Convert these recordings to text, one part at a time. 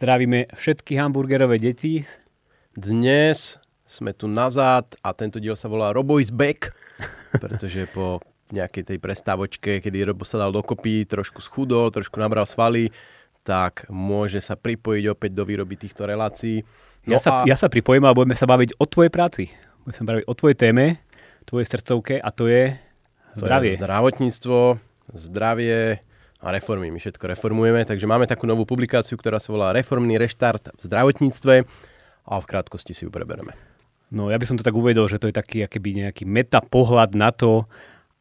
Zdravíme všetky hamburgerové deti. Dnes sme tu nazad a tento diel sa volá Robo is back, pretože po nejakej tej prestávočke, kedy Robo sa dal dokopy, trošku schudol, trošku nabral svaly, tak môže sa pripojiť opäť do výroby týchto relácií. No ja, sa, a... ja sa pripojím a budeme sa baviť o tvojej práci. Budeme sa baviť o tvojej téme, tvojej srdcovke a to je zdravie. To je zdravotníctvo, zdravie, a reformy. My všetko reformujeme, takže máme takú novú publikáciu, ktorá sa volá Reformný reštart v zdravotníctve a v krátkosti si ju prebereme. No ja by som to tak uvedol, že to je taký akýby nejaký meta pohľad na to,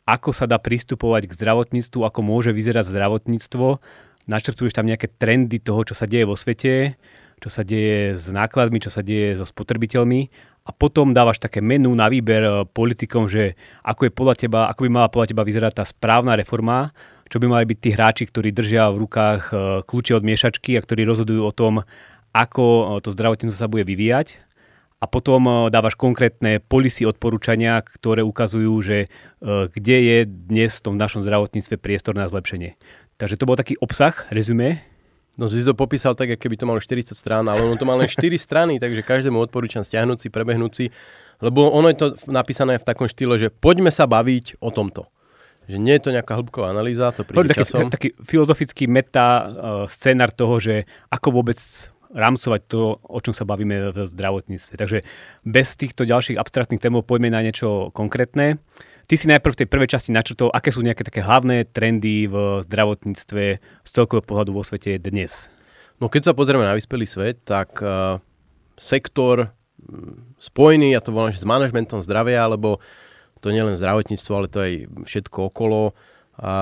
ako sa dá pristupovať k zdravotníctvu, ako môže vyzerať zdravotníctvo. Naštartuješ tam nejaké trendy toho, čo sa deje vo svete, čo sa deje s nákladmi, čo sa deje so spotrebiteľmi a potom dávaš také menu na výber eh, politikom, že ako, je podľa teba, ako by mala podľa teba vyzerať tá správna reforma, čo by mali byť tí hráči, ktorí držia v rukách e, kľúče od miešačky a ktorí rozhodujú o tom, ako e, to zdravotníctvo sa bude vyvíjať. A potom dávaš konkrétne polisy odporúčania, ktoré ukazujú, že kde je dnes v tom našom zdravotníctve priestor na zlepšenie. Takže to bol taký obsah, rezume. No si to popísal tak, keby to malo 40 strán, ale ono to má len 4 strany, takže každému odporúčam stiahnuť si, prebehnúť si, lebo ono je to napísané v takom štýle, že poďme sa baviť o tomto. Že nie je to nejaká hĺbková analýza, to príde taký, časom. Taký filozofický meta uh, scénar toho, že ako vôbec rámcovať to, o čom sa bavíme v zdravotníctve. Takže bez týchto ďalších abstraktných témov poďme na niečo konkrétne. Ty si najprv v tej prvej časti načrtol, aké sú nejaké také hlavné trendy v zdravotníctve z celkového pohľadu vo svete dnes. No keď sa pozrieme na vyspelý svet, tak uh, sektor spojený, ja to volám, že s manažmentom zdravia, alebo to nie len zdravotníctvo, ale to aj všetko okolo. A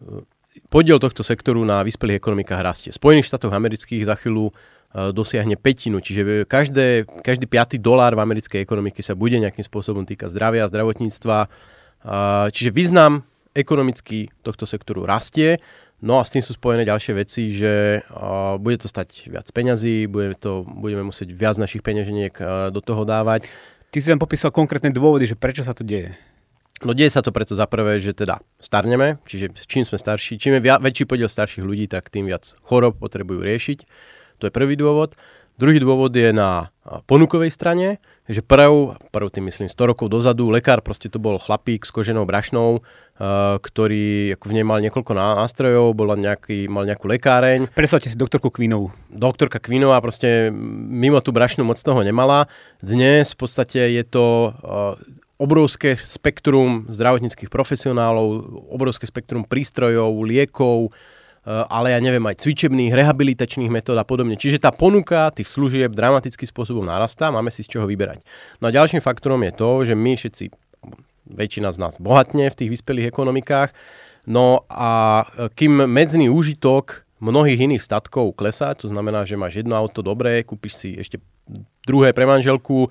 e, podiel tohto sektoru na vyspelých ekonomikách rastie. Spojených štátoch amerických za chvíľu e, dosiahne petinu, čiže každé, každý piatý dolár v americkej ekonomike sa bude nejakým spôsobom týkať zdravia, zdravotníctva. Čiže význam ekonomicky tohto sektoru rastie. No a s tým sú spojené ďalšie veci, že bude to stať viac peňazí, bude to, budeme musieť viac našich peňaženiek do toho dávať. Ty si tam popísal konkrétne dôvody, že prečo sa to deje. No deje sa to preto za prvé, že teda starneme, čiže čím sme starší, čím je väčší podiel starších ľudí, tak tým viac chorob potrebujú riešiť. To je prvý dôvod. Druhý dôvod je na ponukovej strane, že prv, prv tým myslím 100 rokov dozadu, lekár proste to bol chlapík s koženou brašnou, ktorý ako v nej mal niekoľko nástrojov, bola nejaký, mal nejakú lekáreň. Predstavte si doktorku Kvinovú. Doktorka Kvinová proste mimo tú brašnu moc toho nemala. Dnes v podstate je to obrovské spektrum zdravotníckých profesionálov, obrovské spektrum prístrojov, liekov, ale ja neviem, aj cvičebných, rehabilitačných metód a podobne. Čiže tá ponuka tých služieb dramatickým spôsobom narastá, máme si z čoho vyberať. No a ďalším faktorom je to, že my všetci, väčšina z nás bohatne v tých vyspelých ekonomikách, no a eh, kým medzný úžitok mnohých iných statkov klesá, to znamená, že máš jedno auto dobré, kúpiš si ešte druhé pre manželku,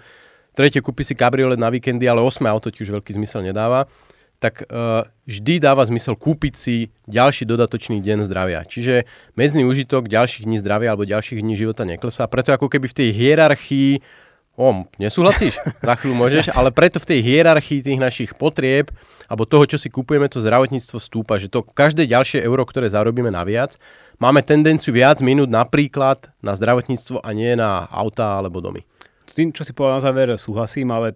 tretie kúpiš si kabriolet na víkendy, ale osme auto ti už veľký zmysel nedáva, tak uh, vždy dáva zmysel kúpiť si ďalší dodatočný deň zdravia. Čiže medzný užitok ďalších dní zdravia alebo ďalších dní života neklesá. Preto ako keby v tej hierarchii O, nesúhlasíš? Za chvíľu môžeš, ale preto v tej hierarchii tých našich potrieb alebo toho, čo si kupujeme, to zdravotníctvo stúpa, že to každé ďalšie euro, ktoré zarobíme naviac, máme tendenciu viac minút napríklad na zdravotníctvo a nie na auta alebo domy. S tým, čo si povedal na záver, súhlasím, ale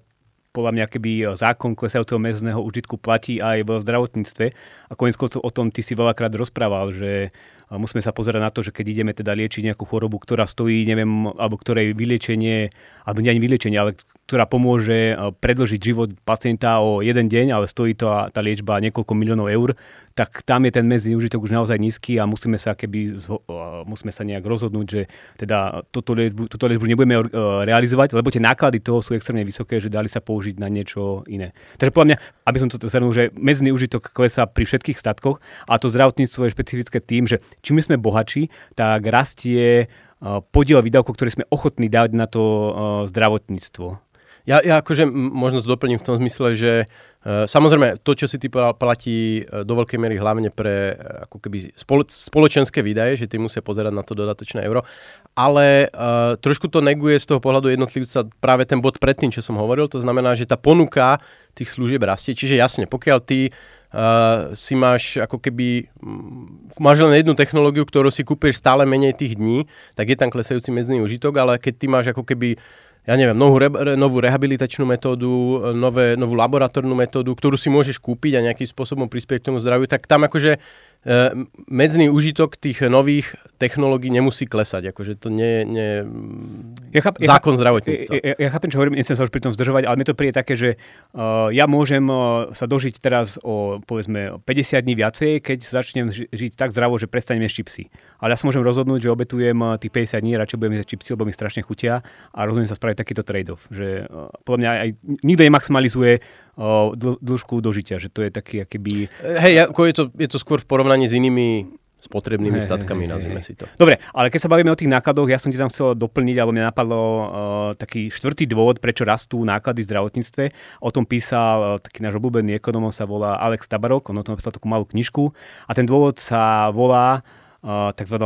podľa mňa keby e, zákon klesajúceho mezného užitku platí aj v zdravotníctve. A konec o tom ty si veľakrát rozprával, že musíme sa pozerať na to, že keď ideme teda liečiť nejakú chorobu, ktorá stojí, neviem, alebo ktorej vyliečenie, alebo nie ani vyliečenie, ale ktorá pomôže e, predlžiť život pacienta o jeden deň, ale stojí to tá liečba niekoľko miliónov eur, tak tam je ten medzný užitok už naozaj nízky a musíme sa keby e, musíme sa nejak rozhodnúť, že teda toto liečbu, túto liečbu nebudeme e, realizovať, lebo tie náklady toho sú extrémne vysoké, že dali sa použiť na niečo iné. Takže podľa mňa, aby som to zhrnul, že medzný užitok klesá pri všetkých statkoch a to zdravotníctvo je špecifické tým, že čím sme bohatší, tak rastie podiel výdavkov, ktoré sme ochotní dať na to zdravotníctvo. Ja, ja akože možno to doplním v tom zmysle, že Samozrejme, to, čo si ty povedal, platí do veľkej miery hlavne pre ako keby spoločenské výdaje, že ty musia pozerať na to dodatočné euro, ale uh, trošku to neguje z toho pohľadu jednotlivca práve ten bod predtým, čo som hovoril, to znamená, že tá ponuka tých služieb rastie, čiže jasne, pokiaľ ty uh, si máš ako keby, máš len jednu technológiu, ktorú si kúpiš stále menej tých dní, tak je tam klesajúci medzný užitok, ale keď ty máš ako keby ja neviem, novú, re, novú rehabilitačnú metódu, nové, novú laboratórnu metódu, ktorú si môžeš kúpiť a nejakým spôsobom prispieť k tomu zdraviu, tak tam akože medzný užitok tých nových technológií nemusí klesať. Akože to nie je ja cháp, zákon ja, zdravotníctva. Ja, ja, ja chápem, čo hovorím, nechcem sa už pri tom zdržovať, ale mi to príde také, že uh, ja môžem uh, sa dožiť teraz o povedzme 50 dní viacej, keď začnem ži- žiť tak zdravo, že prestanem jesť čipsy. Ale ja sa môžem rozhodnúť, že obetujem uh, tých 50 dní, radšej budem jesť čipsy, lebo mi strašne chutia a rozhodnem sa spraviť takýto trade-off. Že, uh, podľa mňa aj nikto nemaximalizuje dl- dĺžku dožitia, že to je taký akýby... Hej, ako je to, je to skôr v porovnaní s inými spotrebnými hey, statkami, hey, nazvime hey. si to. Dobre, ale keď sa bavíme o tých nákladoch, ja som ti tam chcel doplniť, alebo mňa napadlo uh, taký štvrtý dôvod, prečo rastú náklady v zdravotníctve. O tom písal uh, taký náš obľúbený ekonom, sa volá Alex Tabarok, on o tom napísal takú malú knižku a ten dôvod sa volá uh, tzv.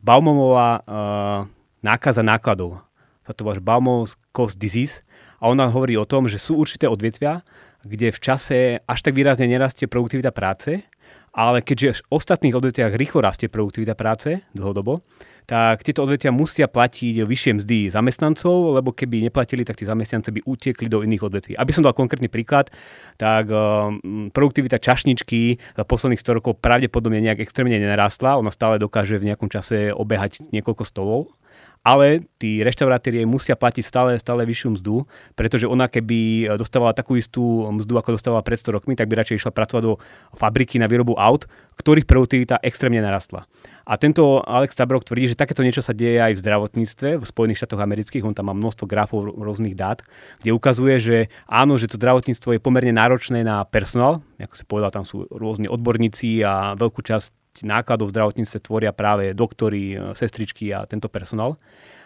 Baumová uh, nákaza nákladov. Sa to volá Baumov's cost disease a ona hovorí o tom, že sú určité odvetvia, kde v čase až tak výrazne nerastie produktivita práce, ale keďže v ostatných odvetviach rýchlo rastie produktivita práce dlhodobo, tak tieto odvetvia musia platiť vyššie mzdy zamestnancov, lebo keby neplatili, tak tí zamestnanci by utiekli do iných odvetví. Aby som dal konkrétny príklad, tak um, produktivita čašničky za posledných 100 rokov pravdepodobne nejak extrémne nenarastla, ona stále dokáže v nejakom čase obehať niekoľko stolov, ale tí reštaurátorie musia platiť stále, stále vyššiu mzdu, pretože ona keby dostávala takú istú mzdu, ako dostávala pred 100 rokmi, tak by radšej išla pracovať do fabriky na výrobu aut, ktorých produktivita extrémne narastla. A tento Alex Tabrok tvrdí, že takéto niečo sa deje aj v zdravotníctve v Spojených štátoch amerických. On tam má množstvo grafov rôznych dát, kde ukazuje, že áno, že to zdravotníctvo je pomerne náročné na personál. Ako si povedal, tam sú rôzni odborníci a veľkú časť nákladov v zdravotníctve tvoria práve doktory, e, sestričky a tento personál.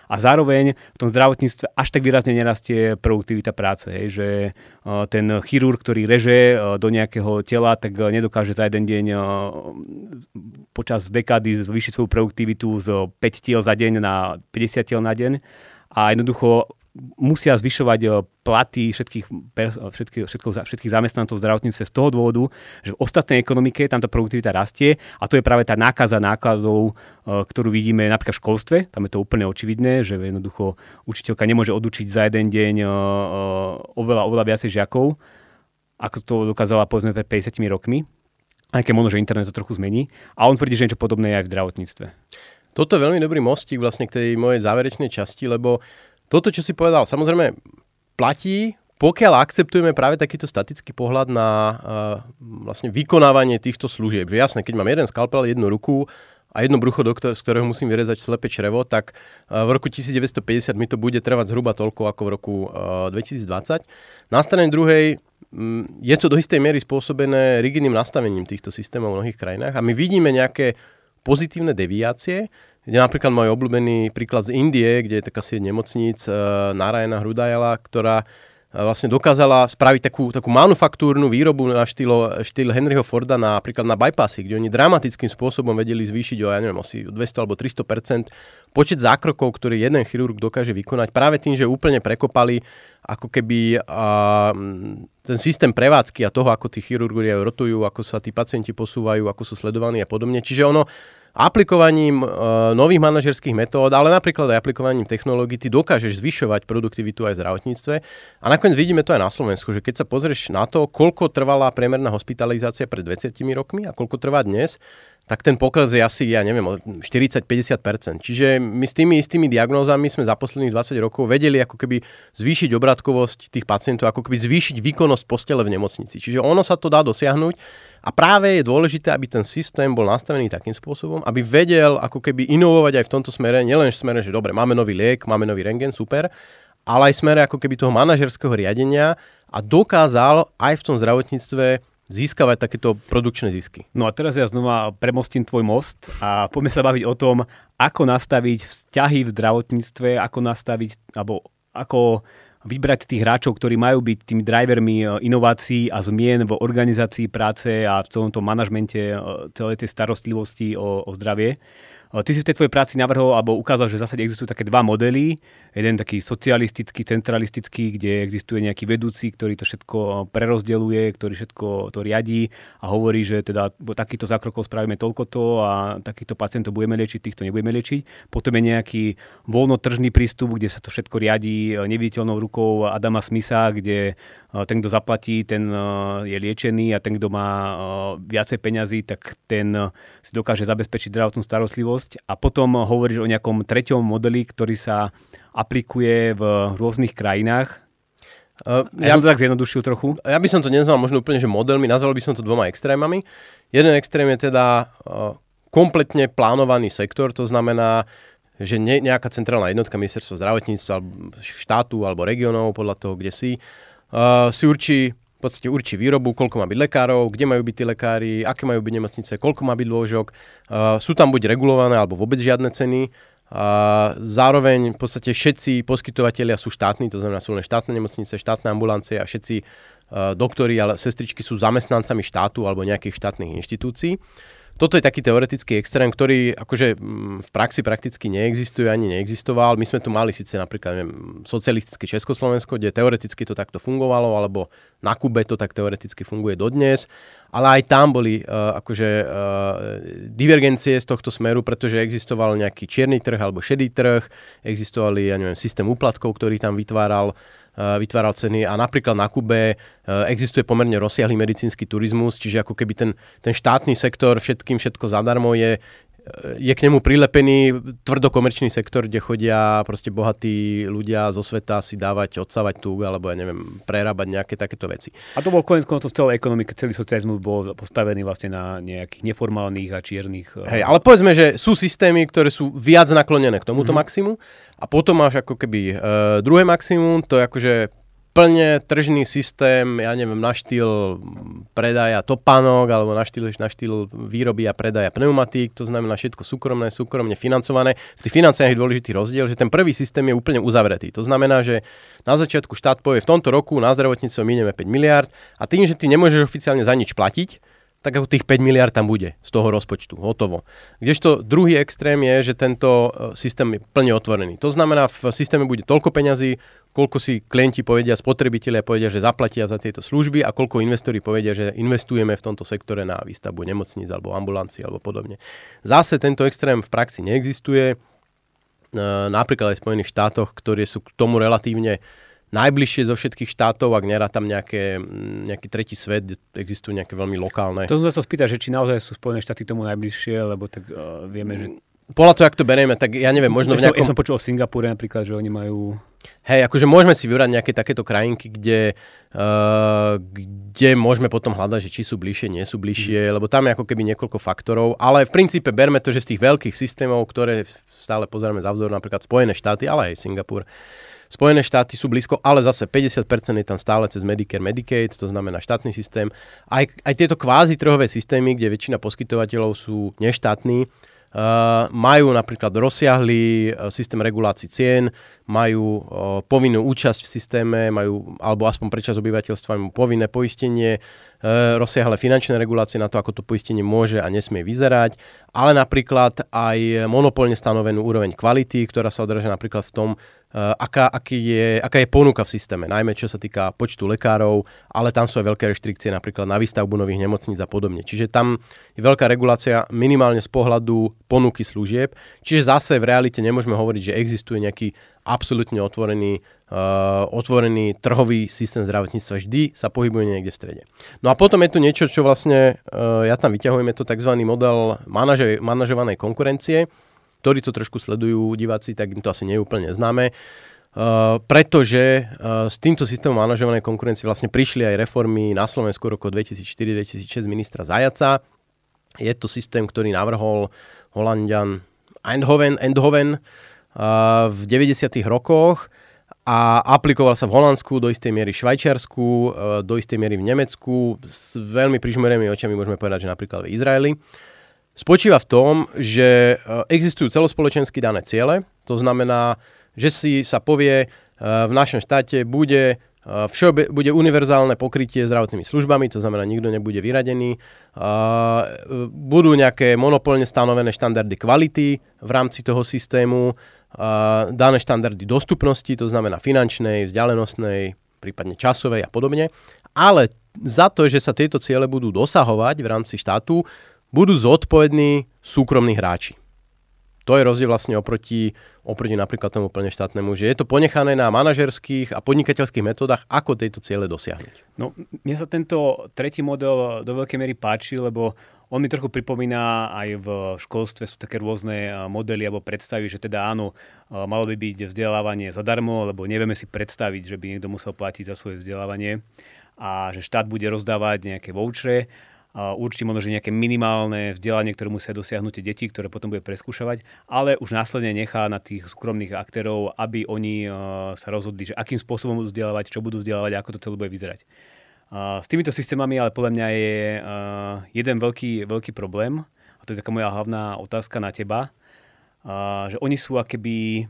A zároveň v tom zdravotníctve až tak výrazne nerastie produktivita práce. Hej, že e, ten chirurg, ktorý reže e, do nejakého tela, tak nedokáže za jeden deň počas dekády zvýšiť svoju produktivitu z 5 tiel za deň na 50 tiel na deň. A jednoducho musia zvyšovať eh, platy všetkých, všetkých, všetkých, všetkých zamestnancov zdravotníctve z toho dôvodu, že v ostatnej ekonomike tam tá produktivita rastie a to je práve tá nákaza nákladov, eh, ktorú vidíme napríklad v školstve. Tam je to úplne očividné, že jednoducho učiteľka nemôže odučiť za jeden deň oveľa, oveľa viacej žiakov, ako to dokázala povedzme pred 50 rokmi. Aj keď možno, že internet to trochu zmení. A on tvrdí, že niečo podobné je aj v zdravotníctve. Toto je veľmi dobrý mostík vlastne k tej mojej záverečnej časti, lebo toto, čo si povedal, samozrejme platí, pokiaľ akceptujeme práve takýto statický pohľad na uh, vlastne vykonávanie týchto služieb. Že jasné, keď mám jeden skalpel, jednu ruku a jedno brucho, do ktor- z ktorého musím vyrezať slepé črevo, tak uh, v roku 1950 mi to bude trvať zhruba toľko ako v roku uh, 2020. Na strane druhej um, je to do istej miery spôsobené rigidným nastavením týchto systémov v mnohých krajinách a my vidíme nejaké pozitívne deviácie, je napríklad môj obľúbený príklad z Indie, kde je taká sieť nemocníc uh, Narayana Hrudajala, ktorá uh, vlastne dokázala spraviť takú, takú manufaktúrnu výrobu na štýl, štýl Henryho Forda napríklad na bypassy, kde oni dramatickým spôsobom vedeli zvýšiť o, ja neviem, asi 200 alebo 300% počet zákrokov, ktorý jeden chirurg dokáže vykonať práve tým, že úplne prekopali ako keby uh, ten systém prevádzky a toho, ako tí chirurgovia rotujú, ako sa tí pacienti posúvajú, ako sú sledovaní a podobne. Čiže ono aplikovaním e, nových manažerských metód, ale napríklad aj aplikovaním technológií, ty dokážeš zvyšovať produktivitu aj v zdravotníctve. A nakoniec vidíme to aj na Slovensku, že keď sa pozrieš na to, koľko trvala priemerná hospitalizácia pred 20 rokmi a koľko trvá dnes, tak ten pokles je asi, ja neviem, 40-50%. Čiže my s tými istými diagnózami sme za posledných 20 rokov vedeli ako keby zvýšiť obratkovosť tých pacientov, ako keby zvýšiť výkonnosť postele v nemocnici. Čiže ono sa to dá dosiahnuť a práve je dôležité, aby ten systém bol nastavený takým spôsobom, aby vedel ako keby inovovať aj v tomto smere, nielen v smere, že dobre, máme nový liek, máme nový rengen, super, ale aj v smere ako keby toho manažerského riadenia a dokázal aj v tom zdravotníctve získavať takéto produkčné zisky. No a teraz ja znova premostím tvoj most a poďme sa baviť o tom, ako nastaviť vzťahy v zdravotníctve, ako nastaviť, alebo ako vybrať tých hráčov, ktorí majú byť tými drivermi e, inovácií a zmien v organizácii práce a v celom tom manažmente e, celej tej starostlivosti o, o zdravie. Ty si v tej tvojej práci navrhol alebo ukázal, že zásade existujú také dva modely. Jeden taký socialistický, centralistický, kde existuje nejaký vedúci, ktorý to všetko prerozdeluje, ktorý všetko to riadí a hovorí, že teda takýto zákrokov spravíme toľko to a takýchto pacientov budeme liečiť, týchto nebudeme liečiť. Potom je nejaký voľnotržný prístup, kde sa to všetko riadí neviditeľnou rukou Adama Smitha, kde ten, kto zaplatí, ten je liečený a ten, kto má viacej peňazí, tak ten si dokáže zabezpečiť zdravotnú starostlivosť. A potom hovoríš o nejakom treťom modeli, ktorý sa aplikuje v rôznych krajinách. Uh, ja, ja som to tak zjednodušil trochu. Ja by som to nezval možno úplne, že modelmi, nazval by som to dvoma extrémami. Jeden extrém je teda uh, kompletne plánovaný sektor, to znamená, že ne, nejaká centrálna jednotka ministerstva zdravotníctva, štátu alebo regionov, podľa toho, kde si, uh, si určí v podstate určí výrobu, koľko má byť lekárov, kde majú byť tí lekári, aké majú byť nemocnice, koľko má byť lôžok. Uh, sú tam buď regulované, alebo vôbec žiadne ceny. Zároveň v podstate všetci poskytovateľia sú štátni, to znamená sú len štátne nemocnice, štátne ambulancie a všetci doktori a sestričky sú zamestnancami štátu alebo nejakých štátnych inštitúcií toto je taký teoretický extrém, ktorý akože mm, v praxi prakticky neexistuje ani neexistoval. My sme tu mali síce napríklad neviem, socialistické Československo, kde teoreticky to takto fungovalo, alebo na Kube to tak teoreticky funguje dodnes, ale aj tam boli uh, akože uh, divergencie z tohto smeru, pretože existoval nejaký čierny trh alebo šedý trh, existovali, ja neviem, systém úplatkov, ktorý tam vytváral vytváral ceny a napríklad na Kube eh, existuje pomerne rozsiahly medicínsky turizmus, čiže ako keby ten, ten štátny sektor všetkým všetko zadarmo je, je k nemu prilepený tvrdokomerčný sektor, kde chodia proste bohatí ľudia zo sveta si dávať, odsávať tú, alebo ja neviem, prerábať nejaké takéto veci. A to bol koniec koncov v celej ekonomike, celý socializmus bol postavený vlastne na nejakých neformálnych a čiernych... Eh, Hej, ale povedzme, že sú systémy, ktoré sú viac naklonené k tomuto mm-hmm. maximu a potom máš ako keby uh, druhé maximum, to je akože plne tržný systém, ja neviem, na štýl predaja topánok alebo na štýl, na štýl výroby a predaja pneumatík, to znamená všetko súkromné, súkromne financované. V tých financiách je dôležitý rozdiel, že ten prvý systém je úplne uzavretý. To znamená, že na začiatku štát povie, v tomto roku na zdravotníctvo minieme 5 miliard a tým, že ty nemôžeš oficiálne za nič platiť, tak ako tých 5 miliard tam bude z toho rozpočtu, hotovo. Kdežto druhý extrém je, že tento e, systém je plne otvorený. To znamená, v systéme bude toľko peňazí, koľko si klienti povedia, spotrebitelia povedia, že zaplatia za tieto služby a koľko investori povedia, že investujeme v tomto sektore na výstavbu nemocníc alebo ambulancií alebo podobne. Zase tento extrém v praxi neexistuje. E, napríklad aj v Spojených štátoch, ktoré sú k tomu relatívne najbližšie zo všetkých štátov, ak nerá tam nejaké, nejaký tretí svet, kde existujú nejaké veľmi lokálne. To som sa spýtať, že či naozaj sú Spojené štáty tomu najbližšie, lebo tak uh, vieme, že podľa toho, ak to berieme, tak ja neviem, možno ja v nejakom... Ja som počul o Singapúre napríklad, že oni majú... Hej, akože môžeme si vybrať nejaké takéto krajinky, kde, uh, kde môžeme potom hľadať, že či sú bližšie, nie sú bližšie, mm. lebo tam je ako keby niekoľko faktorov, ale v princípe berme to, že z tých veľkých systémov, ktoré stále pozeráme za vzor, napríklad Spojené štáty, ale aj Singapur, Spojené štáty sú blízko, ale zase 50% je tam stále cez Medicare, Medicaid, to znamená štátny systém. Aj, aj tieto kvázi trhové systémy, kde väčšina poskytovateľov sú neštátni, Uh, majú napríklad rozsiahlý uh, systém regulácií cien, majú uh, povinnú účasť v systéme, majú, alebo aspoň prečas obyvateľstva, majú povinné poistenie, rozsiahle finančné regulácie na to, ako to poistenie môže a nesmie vyzerať, ale napríklad aj monopolne stanovenú úroveň kvality, ktorá sa odráža napríklad v tom, aká, aký je, aká je ponuka v systéme, najmä čo sa týka počtu lekárov, ale tam sú aj veľké reštrikcie napríklad na výstavbu nových nemocníc a podobne. Čiže tam je veľká regulácia minimálne z pohľadu ponuky služieb. Čiže zase v realite nemôžeme hovoriť, že existuje nejaký absolútne otvorený, uh, otvorený trhový systém zdravotníctva. Vždy sa pohybuje niekde v strede. No a potom je tu niečo, čo vlastne uh, ja tam vyťahujem, je to tzv. model manaže, manažovanej konkurencie, ktorí to trošku sledujú diváci, tak im to asi neúplne známe. Uh, pretože uh, s týmto systémom manažovanej konkurencie vlastne prišli aj reformy na Slovensku roku 2004-2006 ministra Zajaca. Je to systém, ktorý navrhol Holandian Eindhoven, Eindhoven uh, v 90. rokoch a aplikoval sa v Holandsku, do istej miery Švajčiarsku, do istej miery v Nemecku. S veľmi prižmerenými očami môžeme povedať, že napríklad v Izraeli. Uh, spočíva v tom, že e, existujú celospoločensky dané ciele, to znamená, že si sa povie, v našom štáte bude Všeobe, bude univerzálne pokrytie zdravotnými službami, to znamená, nikto nebude vyradený. Budú nejaké monopolne stanovené štandardy kvality v rámci toho systému, dané štandardy dostupnosti, to znamená finančnej, vzdialenostnej, prípadne časovej a podobne. Ale za to, že sa tieto ciele budú dosahovať v rámci štátu, budú zodpovední súkromní hráči. To je rozdiel vlastne oproti, oproti napríklad tomu plne štátnemu, že je to ponechané na manažerských a podnikateľských metodách, ako tejto ciele dosiahnuť. No, mne sa tento tretí model do veľkej miery páči, lebo on mi trochu pripomína aj v školstve sú také rôzne modely alebo predstavy, že teda áno, malo by byť vzdelávanie zadarmo, lebo nevieme si predstaviť, že by niekto musel platiť za svoje vzdelávanie a že štát bude rozdávať nejaké vouchere určite možno, že nejaké minimálne vzdelanie, ktoré musia dosiahnuť tie deti, ktoré potom bude preskúšavať, ale už následne nechá na tých súkromných aktérov, aby oni uh, sa rozhodli, že akým spôsobom budú vzdelávať, čo budú vzdelávať a ako to celé bude vyzerať. Uh, s týmito systémami ale podľa mňa je uh, jeden veľký, veľký problém, a to je taká moja hlavná otázka na teba, že oni sú akéby,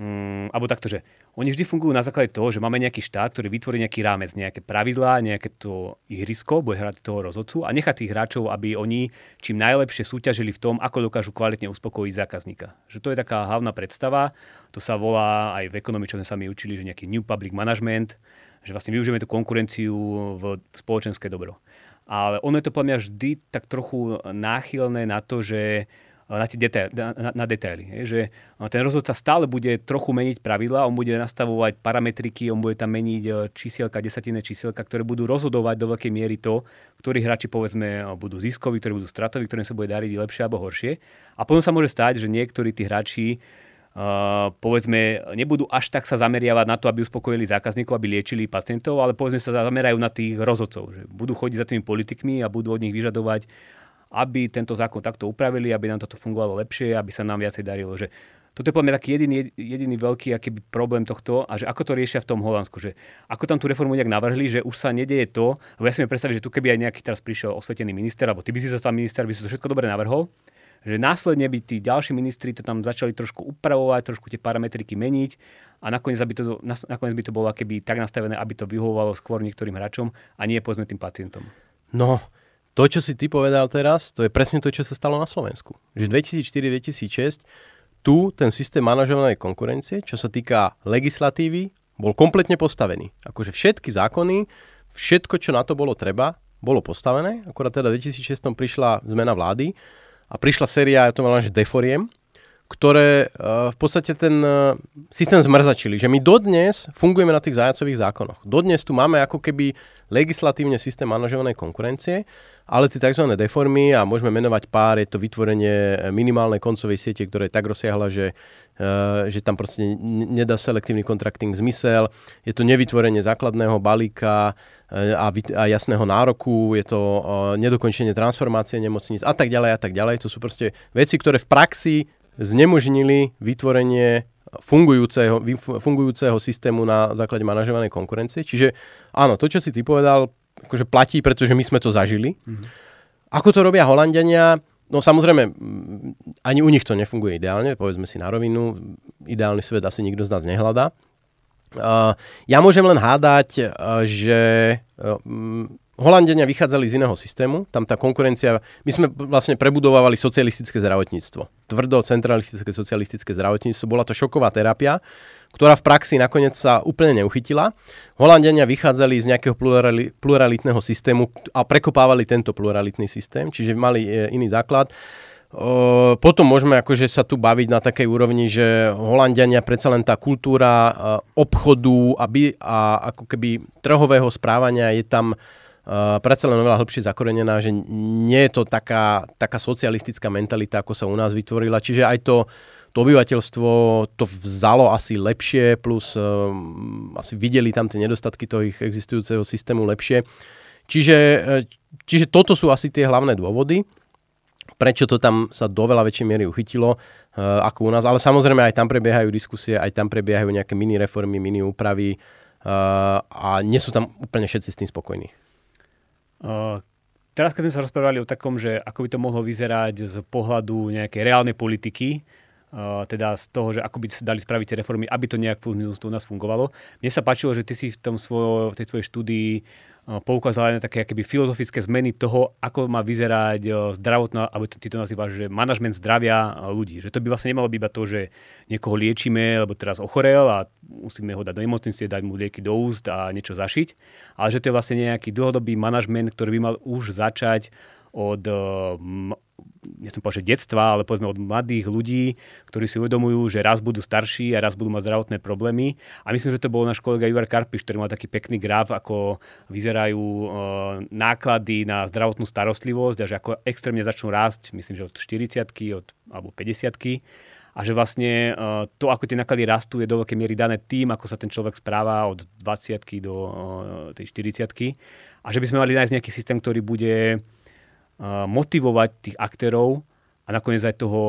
um, alebo takto, že oni vždy fungujú na základe toho, že máme nejaký štát, ktorý vytvorí nejaký rámec, nejaké pravidlá, nejaké to ihrisko, bude hrať toho rozhodcu a nechá tých hráčov, aby oni čím najlepšie súťažili v tom, ako dokážu kvalitne uspokojiť zákazníka. Že to je taká hlavná predstava, to sa volá aj v ekonomii, čo sme sa mi učili, že nejaký New Public Management, že vlastne využijeme tú konkurenciu v spoločenské dobro. Ale ono je to podľa mňa vždy tak trochu náchylné na to, že na, tie detaily, na, na detaily. Že ten rozhodca stále bude trochu meniť pravidla, on bude nastavovať parametriky, on bude tam meniť e, čísielka, desatinné čísielka, ktoré budú rozhodovať do veľkej miery to, ktorí hráči povedzme budú ziskoví, ktorí budú stratoví, ktorým sa bude dariť lepšie alebo horšie. A potom sa môže stať, že niektorí tí hráči Uh, povedzme, nebudú až tak sa zameriavať na to, aby uspokojili zákazníkov, aby liečili pacientov, ale povedzme sa zamerajú na tých rozhodcov, že budú chodiť za tými politikmi a budú od nich vyžadovať aby tento zákon takto upravili, aby nám toto fungovalo lepšie, aby sa nám viacej darilo. Že toto je podľa mňa taký jediný, jediný veľký akýby problém tohto a že ako to riešia v tom Holandsku, že ako tam tú reformu nejak navrhli, že už sa nedieje to, lebo ja si mi predstaviť, že tu keby aj nejaký teraz prišiel osvetený minister, alebo ty by si sa stal minister, by si to všetko dobre navrhol, že následne by tí ďalší ministri to tam začali trošku upravovať, trošku tie parametriky meniť a nakoniec, aby to, nakoniec by to bolo keby tak nastavené, aby to vyhovovalo skôr niektorým hráčom a nie povedzme tým pacientom. No, to, čo si ty povedal teraz, to je presne to, čo sa stalo na Slovensku. Že 2004-2006 tu ten systém manažovanej konkurencie, čo sa týka legislatívy, bol kompletne postavený. Akože všetky zákony, všetko, čo na to bolo treba, bolo postavené. Akorát teda v 2006 prišla zmena vlády a prišla séria, ja to volám, že deforiem, ktoré uh, v podstate ten uh, systém zmrzačili. Že my dodnes fungujeme na tých zajacových zákonoch. Dodnes tu máme ako keby legislatívne systém manažovanej konkurencie, ale tie tzv. deformy, a môžeme menovať pár, je to vytvorenie minimálnej koncovej siete, ktorá je tak rozsiahla, že, že tam proste nedá selektívny contracting zmysel. Je to nevytvorenie základného balíka a jasného nároku, je to nedokončenie transformácie nemocníc a tak ďalej a tak ďalej. To sú proste veci, ktoré v praxi znemožnili vytvorenie fungujúceho, fungujúceho systému na základe manažovanej konkurencie. Čiže áno, to, čo si ty povedal, akože platí, pretože my sme to zažili. Mm-hmm. Ako to robia Holandiania? No samozrejme, ani u nich to nefunguje ideálne, povedzme si na rovinu. Ideálny svet asi nikto z nás nehľadá. Uh, ja môžem len hádať, uh, že uh, Holandenia vychádzali z iného systému, tam tá konkurencia, my sme vlastne prebudovávali socialistické zdravotníctvo. Tvrdo centralistické socialistické zdravotníctvo, bola to šoková terapia, ktorá v praxi nakoniec sa úplne neuchytila. Holandenia vychádzali z nejakého plurali, pluralitného systému a prekopávali tento pluralitný systém, čiže mali e, iný základ. Potom môžeme akože sa tu baviť na takej úrovni, že Holandiania predsa len tá kultúra e, obchodu a, a ako keby trhového správania je tam uh, predsa len oveľa hĺbšie zakorenená, že nie je to taká, taká socialistická mentalita, ako sa u nás vytvorila. Čiže aj to, to obyvateľstvo to vzalo asi lepšie, plus uh, asi videli tam tie nedostatky toho ich existujúceho systému lepšie. Čiže, uh, čiže toto sú asi tie hlavné dôvody, prečo to tam sa do veľa väčšej miery uchytilo uh, ako u nás. Ale samozrejme aj tam prebiehajú diskusie, aj tam prebiehajú nejaké mini reformy, mini úpravy uh, a nie sú tam úplne všetci s tým spokojní. Teraz, keď sme sa rozprávali o takom, že ako by to mohlo vyzerať z pohľadu nejakej reálnej politiky, teda z toho, že ako by sa dali spraviť reformy, aby to nejak plus minus u nás fungovalo. Mne sa páčilo, že ty si v, tom svojo, v tej tvojej štúdii poukázal aj na také akéby filozofické zmeny toho, ako má vyzerať zdravotná, alebo ty to nazývaš, že manažment zdravia ľudí. Že to by vlastne nemalo byť iba to, že niekoho liečíme, lebo teraz ochorel a musíme ho dať do nemocnice, dať mu lieky do úst a niečo zašiť, ale že to je vlastne nejaký dlhodobý manažment, ktorý by mal už začať od nechcem povedať, že detstva, ale povedzme od mladých ľudí, ktorí si uvedomujú, že raz budú starší a raz budú mať zdravotné problémy. A myslím, že to bol náš kolega Ivar Karpiš, ktorý mal taký pekný graf, ako vyzerajú e, náklady na zdravotnú starostlivosť a že ako extrémne začnú rásť, myslím, že od 40 od, alebo 50 a že vlastne e, to, ako tie náklady rastú, je do veľkej miery dané tým, ako sa ten človek správa od 20 do e, tej 40 a že by sme mali nájsť nejaký systém, ktorý bude motivovať tých aktérov a nakoniec aj toho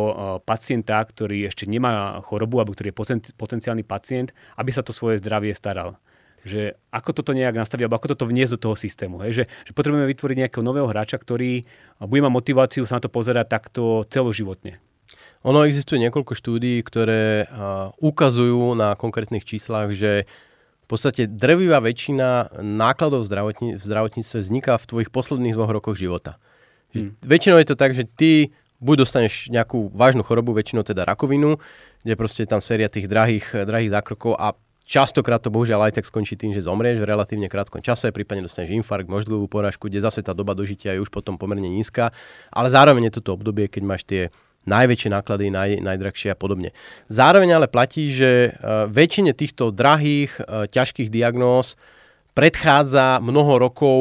pacienta, ktorý ešte nemá chorobu alebo ktorý je potenciálny pacient, aby sa to svoje zdravie staral. Že ako toto nejak nastaviť, alebo ako toto vniesť do toho systému. Hej? Že, že potrebujeme vytvoriť nejakého nového hráča, ktorý bude mať motiváciu sa na to pozerať takto celoživotne. Ono existuje niekoľko štúdií, ktoré ukazujú na konkrétnych číslach, že v podstate drevivá väčšina nákladov v, v zdravotníctve vzniká v tvojich posledných dvoch rokoch života. Hmm. Väčšinou je to tak, že ty buď dostaneš nejakú vážnu chorobu, väčšinou teda rakovinu, kde proste je tam séria tých drahých, drahých zákrokov a častokrát to bohužiaľ aj tak skončí tým, že zomrieš v relatívne krátkom čase, prípadne dostaneš infarkt, mozgovú porážku, kde zase tá doba dožitia je už potom pomerne nízka, ale zároveň je toto obdobie, keď máš tie najväčšie náklady, naj, najdrahšie a podobne. Zároveň ale platí, že uh, väčšine týchto drahých, uh, ťažkých diagnóz predchádza mnoho rokov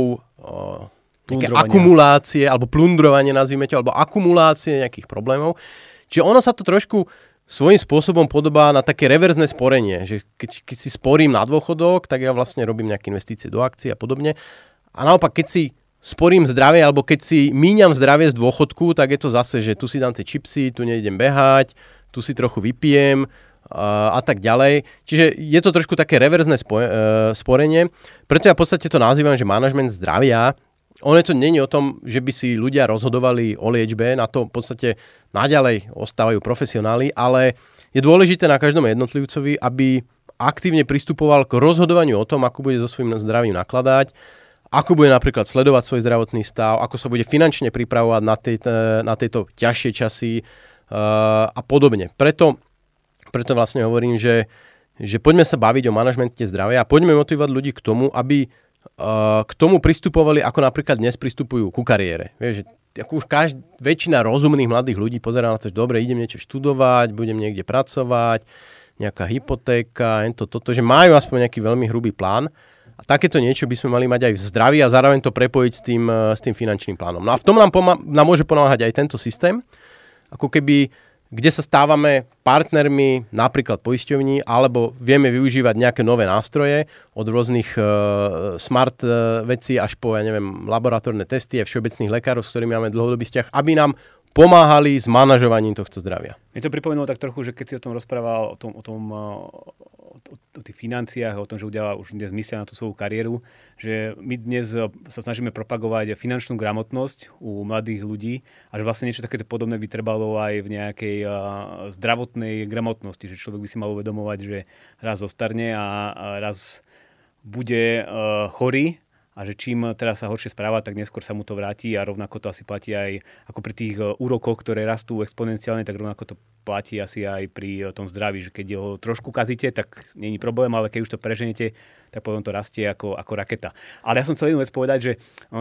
nejaké akumulácie, alebo plundrovanie, nazvime to, alebo akumulácie nejakých problémov. Čiže ono sa to trošku svojím spôsobom podobá na také reverzné sporenie, že keď, keď si sporím na dôchodok, tak ja vlastne robím nejaké investície do akcií a podobne. A naopak, keď si sporím zdravie, alebo keď si míňam zdravie z dôchodku, tak je to zase, že tu si dám tie čipsy, tu nejdem behať, tu si trochu vypijem, a, a tak ďalej. Čiže je to trošku také reverzné spo, e, sporenie. Preto ja v podstate to nazývam, že manažment zdravia ono to není o tom, že by si ľudia rozhodovali o liečbe, na to v podstate naďalej ostávajú profesionáli, ale je dôležité na každom jednotlivcovi, aby aktívne pristupoval k rozhodovaniu o tom, ako bude so svojím zdravím nakladať, ako bude napríklad sledovať svoj zdravotný stav, ako sa bude finančne pripravovať na, tej, na tejto ťažšie časy uh, a podobne. Preto, preto vlastne hovorím, že, že poďme sa baviť o manažmente zdravia a poďme motivovať ľudí k tomu, aby k tomu pristupovali, ako napríklad dnes pristupujú ku kariére. Vieš, že ako už každý, väčšina rozumných mladých ľudí pozerá na to, že dobre, idem niečo študovať, budem niekde pracovať, nejaká hypotéka, to, toto, že majú aspoň nejaký veľmi hrubý plán. A takéto niečo by sme mali mať aj v zdraví a zároveň to prepojiť s tým, e, s tým finančným plánom. No a v tom nám, pomá- nám môže pomáhať aj tento systém. Ako keby kde sa stávame partnermi napríklad poisťovní, alebo vieme využívať nejaké nové nástroje od rôznych uh, smart uh, vecí až po, ja neviem, laboratórne testy a všeobecných lekárov, s ktorými máme dlhodobý vzťah, aby nám pomáhali s manažovaním tohto zdravia. Mi to pripomenulo tak trochu, že keď si o tom rozprával, o tom, o tom o, o tých financiách, o tom, že udiala už dnes myslia na tú svoju kariéru, že my dnes eh, sa snažíme propagovať finančnú gramotnosť u mladých ľudí a že vlastne niečo takéto podobné by trebalo aj v nejakej uh, zdravotnej gramotnosti, že človek by si mal uvedomovať, že raz zostarne a, a raz bude uh, chorý a že čím teraz sa horšie správa, tak neskôr sa mu to vráti a rovnako to asi platí aj ako pri tých úrokoch, ktoré rastú exponenciálne, tak rovnako to platí asi aj pri tom zdraví, že keď ho trošku kazíte, tak není problém, ale keď už to preženete, tak potom to rastie ako, ako raketa. Ale ja som chcel jednu vec povedať, že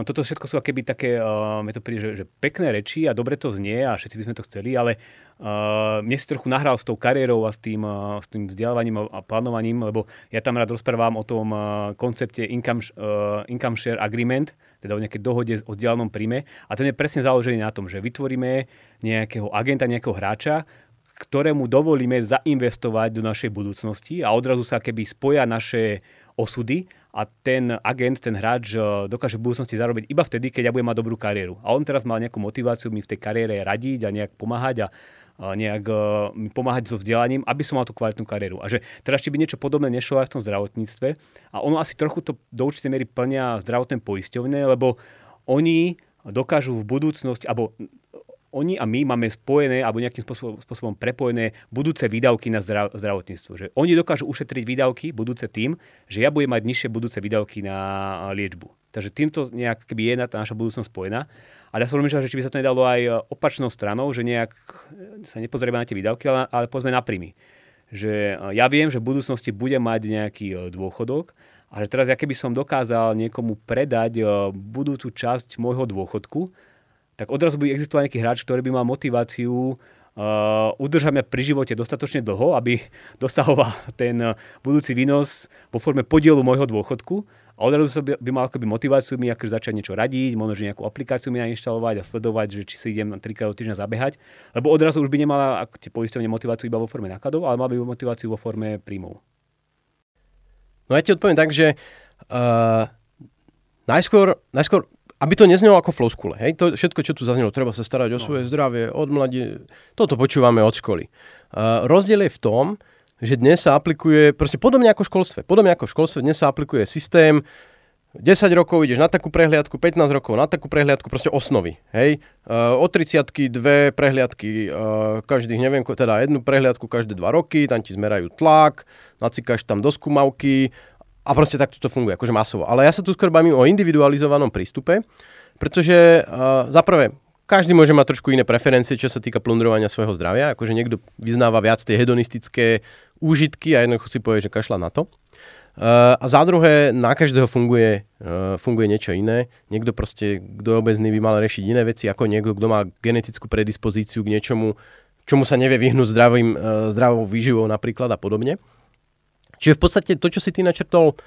toto všetko sú keby také, uh, to príde, že, že pekné reči a dobre to znie a všetci by sme to chceli, ale uh, mne si trochu nahral s tou kariérou a s tým, uh, s tým vzdelávaním a, a plánovaním, lebo ja tam rád rozprávam o tom uh, koncepte income, uh, income share agreement, teda o nejakej dohode o vzdialenom príjme a ten je presne založený na tom, že vytvoríme nejakého agenta, nejakého hráča, ktorému dovolíme zainvestovať do našej budúcnosti a odrazu sa keby spoja naše osudy a ten agent, ten hráč eh, dokáže v budúcnosti zarobiť iba vtedy, keď ja budem mať dobrú kariéru. A on teraz mal nejakú motiváciu mi v tej kariére radiť a nejak pomáhať a nejak eh, mi pomáhať so vzdelaním, aby som mal tú kvalitnú kariéru. A že teraz či by niečo podobné nešlo aj v tom zdravotníctve. A ono asi trochu to do určitej miery plnia zdravotné poisťovne, lebo oni dokážu v budúcnosti, alebo oni a my máme spojené alebo nejakým spôsobom, spôsobom prepojené budúce výdavky na zdrav, zdravotníctvo. Že oni dokážu ušetriť výdavky budúce tým, že ja budem mať nižšie budúce výdavky na liečbu. Takže týmto nejak keby je tá naša budúcnosť spojená. Ale ja som rozmýšľal, že či by sa to nedalo aj opačnou stranou, že nejak sa nepozrieme na tie výdavky, ale, ale pozme na príjmy. Že ja viem, že v budúcnosti budem mať nejaký dôchodok a že teraz, ja keby som dokázal niekomu predať budúcu časť môjho dôchodku, tak odrazu by existoval nejaký hráč, ktorý by mal motiváciu uh, udržať mňa pri živote dostatočne dlho, aby dosahoval ten uh, budúci výnos vo forme podielu môjho dôchodku a odrazu by, by mal akoby motiváciu mi akože začať niečo radiť, možno že nejakú aplikáciu mi nainštalovať a sledovať, že či si idem trikrát do týždňa zabehať, lebo odrazu už by nemala ak tie poistovne motiváciu iba vo forme nákladov, ale mal by motiváciu vo forme príjmov. No ja ti odpoviem tak, že uh, najskôr, najskôr aby to neznelo ako floskule. Hej? To všetko, čo tu zaznelo, treba sa starať o no. svoje zdravie, od mladí, toto počúvame od školy. Uh, rozdiel je v tom, že dnes sa aplikuje, proste podobne ako v školstve, podobne ako v školstve, dnes sa aplikuje systém, 10 rokov ideš na takú prehliadku, 15 rokov na takú prehliadku, proste osnovy. Hej? Uh, od 30 dve prehliadky, uh, každých, neviem, teda jednu prehliadku každé 2 roky, tam ti zmerajú tlak, nacikáš tam do skúmavky a proste takto to funguje, akože masovo. Ale ja sa tu skôr bavím o individualizovanom prístupe, pretože uh, za prvé, každý môže mať trošku iné preferencie, čo sa týka plundrovania svojho zdravia. Akože niekto vyznáva viac tie hedonistické úžitky a jednoducho si povie, že kašľa na to. Uh, a za druhé, na každého funguje, uh, funguje niečo iné. Niekto proste, kto je obezný, by mal rešiť iné veci, ako niekto, kto má genetickú predispozíciu k niečomu, čomu sa nevie vyhnúť zdravým, uh, zdravou výživou napríklad a podobne. Čiže v podstate to, čo si ty načrtol,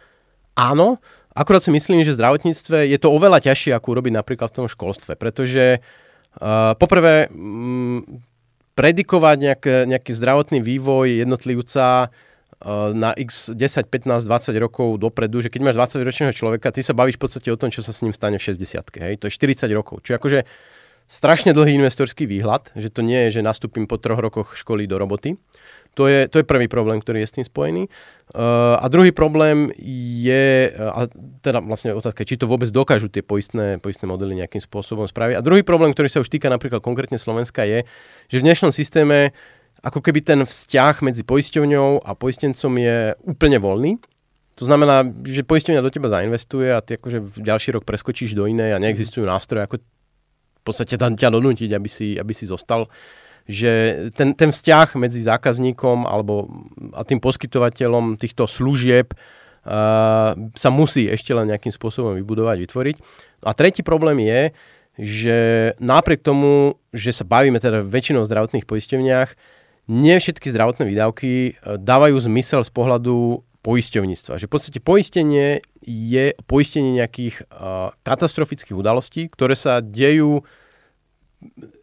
áno, akurát si myslím, že v zdravotníctve je to oveľa ťažšie, ako urobiť napríklad v tom školstve, pretože uh, poprvé um, predikovať nejak, nejaký zdravotný vývoj jednotlivca uh, na x 10, 15, 20 rokov dopredu, že keď máš 20-ročného človeka, ty sa bavíš v podstate o tom, čo sa s ním stane v 60 hej? To je 40 rokov. Čiže akože strašne dlhý investorský výhľad, že to nie je, že nastúpim po troch rokoch školy do roboty. To je, to je prvý problém, ktorý je s tým spojený. Uh, a druhý problém je, a teda vlastne otázka, či to vôbec dokážu tie poistné, poistné modely nejakým spôsobom spraviť. A druhý problém, ktorý sa už týka napríklad konkrétne Slovenska je, že v dnešnom systéme ako keby ten vzťah medzi poisťovňou a poistencom je úplne voľný. To znamená, že poisťovňa do teba zainvestuje a ty akože v ďalší rok preskočíš do inej a neexistujú nástroje, ako v podstate tam ťa donútiť, aby si, aby si zostal že ten, ten vzťah medzi zákazníkom alebo a tým poskytovateľom týchto služieb uh, sa musí ešte len nejakým spôsobom vybudovať, vytvoriť. A tretí problém je, že napriek tomu, že sa bavíme teda väčšinou o zdravotných poisťovniach, nie všetky zdravotné výdavky e, dávajú zmysel z pohľadu poisťovníctva. Že v podstate poistenie je poistenie nejakých uh, katastrofických udalostí, ktoré sa dejú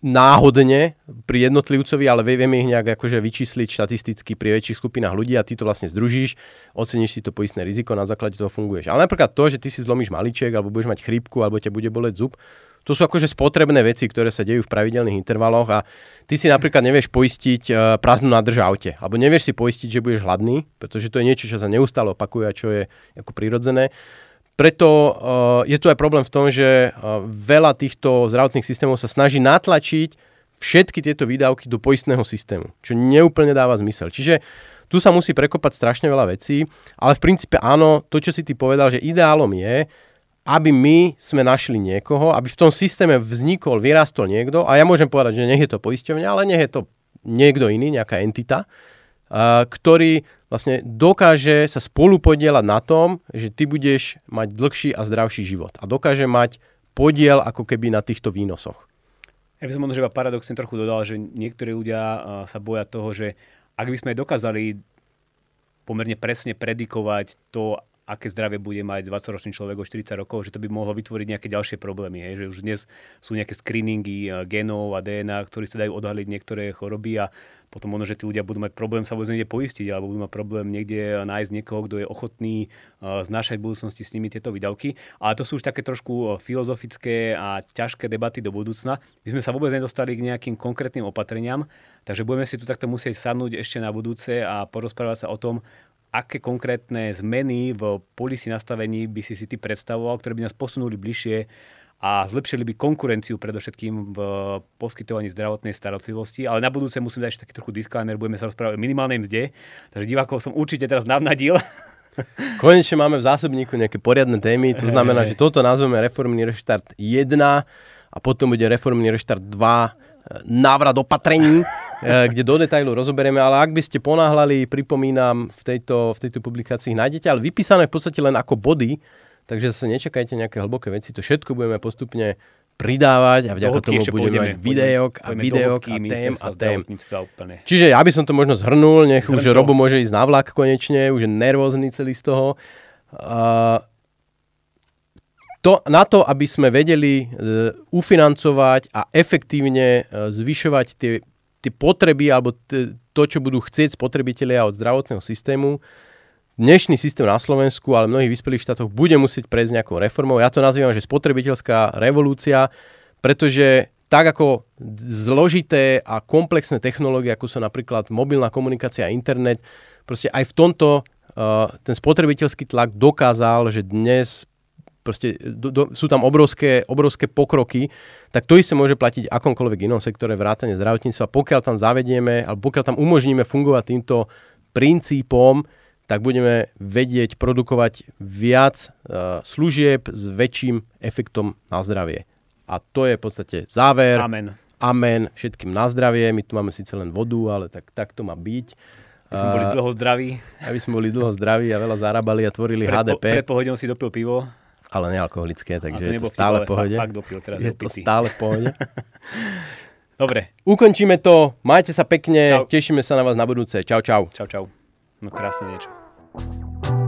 náhodne pri jednotlivcovi, ale vieme ich nejak akože vyčísliť štatisticky pri väčších skupinách ľudí a ty to vlastne združíš, oceníš si to poistné riziko, na základe toho funguješ. Ale napríklad to, že ty si zlomíš maliček, alebo budeš mať chrípku, alebo ťa bude boleť zub, to sú akože spotrebné veci, ktoré sa dejú v pravidelných intervaloch a ty si napríklad nevieš poistiť uh, prázdnu nádrž aute, alebo nevieš si poistiť, že budeš hladný, pretože to je niečo, čo sa neustále opakuje a čo je ako prirodzené. Preto uh, je tu aj problém v tom, že uh, veľa týchto zdravotných systémov sa snaží natlačiť všetky tieto výdavky do poistného systému, čo neúplne dáva zmysel. Čiže tu sa musí prekopať strašne veľa vecí, ale v princípe áno, to, čo si ty povedal, že ideálom je, aby my sme našli niekoho, aby v tom systéme vznikol, vyrastol niekto, a ja môžem povedať, že nech je to poisťovňa, ale nech je to niekto iný, nejaká entita, ktorý vlastne dokáže sa spolu podielať na tom, že ty budeš mať dlhší a zdravší život a dokáže mať podiel ako keby na týchto výnosoch. Ja by som možno iba paradoxne trochu dodal, že niektorí ľudia sa boja toho, že ak by sme dokázali pomerne presne predikovať to, aké zdravie bude mať 20-ročný človek o 40 rokov, že to by mohlo vytvoriť nejaké ďalšie problémy. Hej? Že už dnes sú nejaké screeningy genov a DNA, ktorí sa dajú odhaliť niektoré choroby a potom možno, že tí ľudia budú mať problém sa vôbec niekde poistiť alebo budú mať problém niekde nájsť niekoho, kto je ochotný znášať v budúcnosti s nimi tieto výdavky. Ale to sú už také trošku filozofické a ťažké debaty do budúcna. My sme sa vôbec nedostali k nejakým konkrétnym opatreniam, takže budeme si tu takto musieť sadnúť ešte na budúce a porozprávať sa o tom, aké konkrétne zmeny v policy nastavení by si si ty predstavoval, ktoré by nás posunuli bližšie a zlepšili by konkurenciu predovšetkým v poskytovaní zdravotnej starostlivosti. Ale na budúce musím dať ešte taký trochu disclaimer, budeme sa rozprávať o minimálnej mzde, takže divákov som určite teraz navnadil. Konečne máme v zásobníku nejaké poriadne témy, to znamená, že toto nazveme reformný reštart 1 a potom bude reformný reštart 2 návrat opatrení, eh, kde do detailu rozoberieme, ale ak by ste ponáhľali, pripomínam, v tejto, v tejto publikácii nájdete, ale vypísané v podstate len ako body, Takže zase nečakajte nejaké hlboké veci, to všetko budeme postupne pridávať a vďaka tomu budeme mať videok a videok a tém a tém. Čiže ja by som to možno zhrnul, nech Zhrn už to. Robo môže ísť na vlak konečne, už je nervózny celý z toho. Uh, to, na to, aby sme vedeli uh, ufinancovať a efektívne uh, zvyšovať tie, tie potreby alebo t- to, čo budú chcieť spotrebitelia od zdravotného systému, dnešný systém na Slovensku, ale v mnohých vyspelých štátoch bude musieť prejsť nejakou reformou. Ja to nazývam, že spotrebiteľská revolúcia, pretože tak ako zložité a komplexné technológie, ako sú napríklad mobilná komunikácia a internet, proste aj v tomto uh, ten spotrebiteľský tlak dokázal, že dnes proste do, do, sú tam obrovské, obrovské pokroky, tak to isté môže platiť akomkoľvek inom sektore vrátane zdravotníctva. Pokiaľ tam zavedieme, alebo pokiaľ tam umožníme fungovať týmto princípom, tak budeme vedieť produkovať viac uh, služieb s väčším efektom na zdravie. A to je v podstate záver. Amen. Amen všetkým na zdravie. My tu máme síce len vodu, ale tak, tak to má byť. Aby sme boli dlho zdraví. Aby sme boli dlho zdraví a veľa zarábali a tvorili pred, HDP. Pred pohodou si dopil pivo. Ale nealkoholické, takže je to stále v pohode. Fakt, dopil, teraz je to stále v pohode. Dobre. Ukončíme to. Majte sa pekne. Čau. Tešíme sa na vás na budúce. Čau, čau. Čau, čau. No krásne niečo.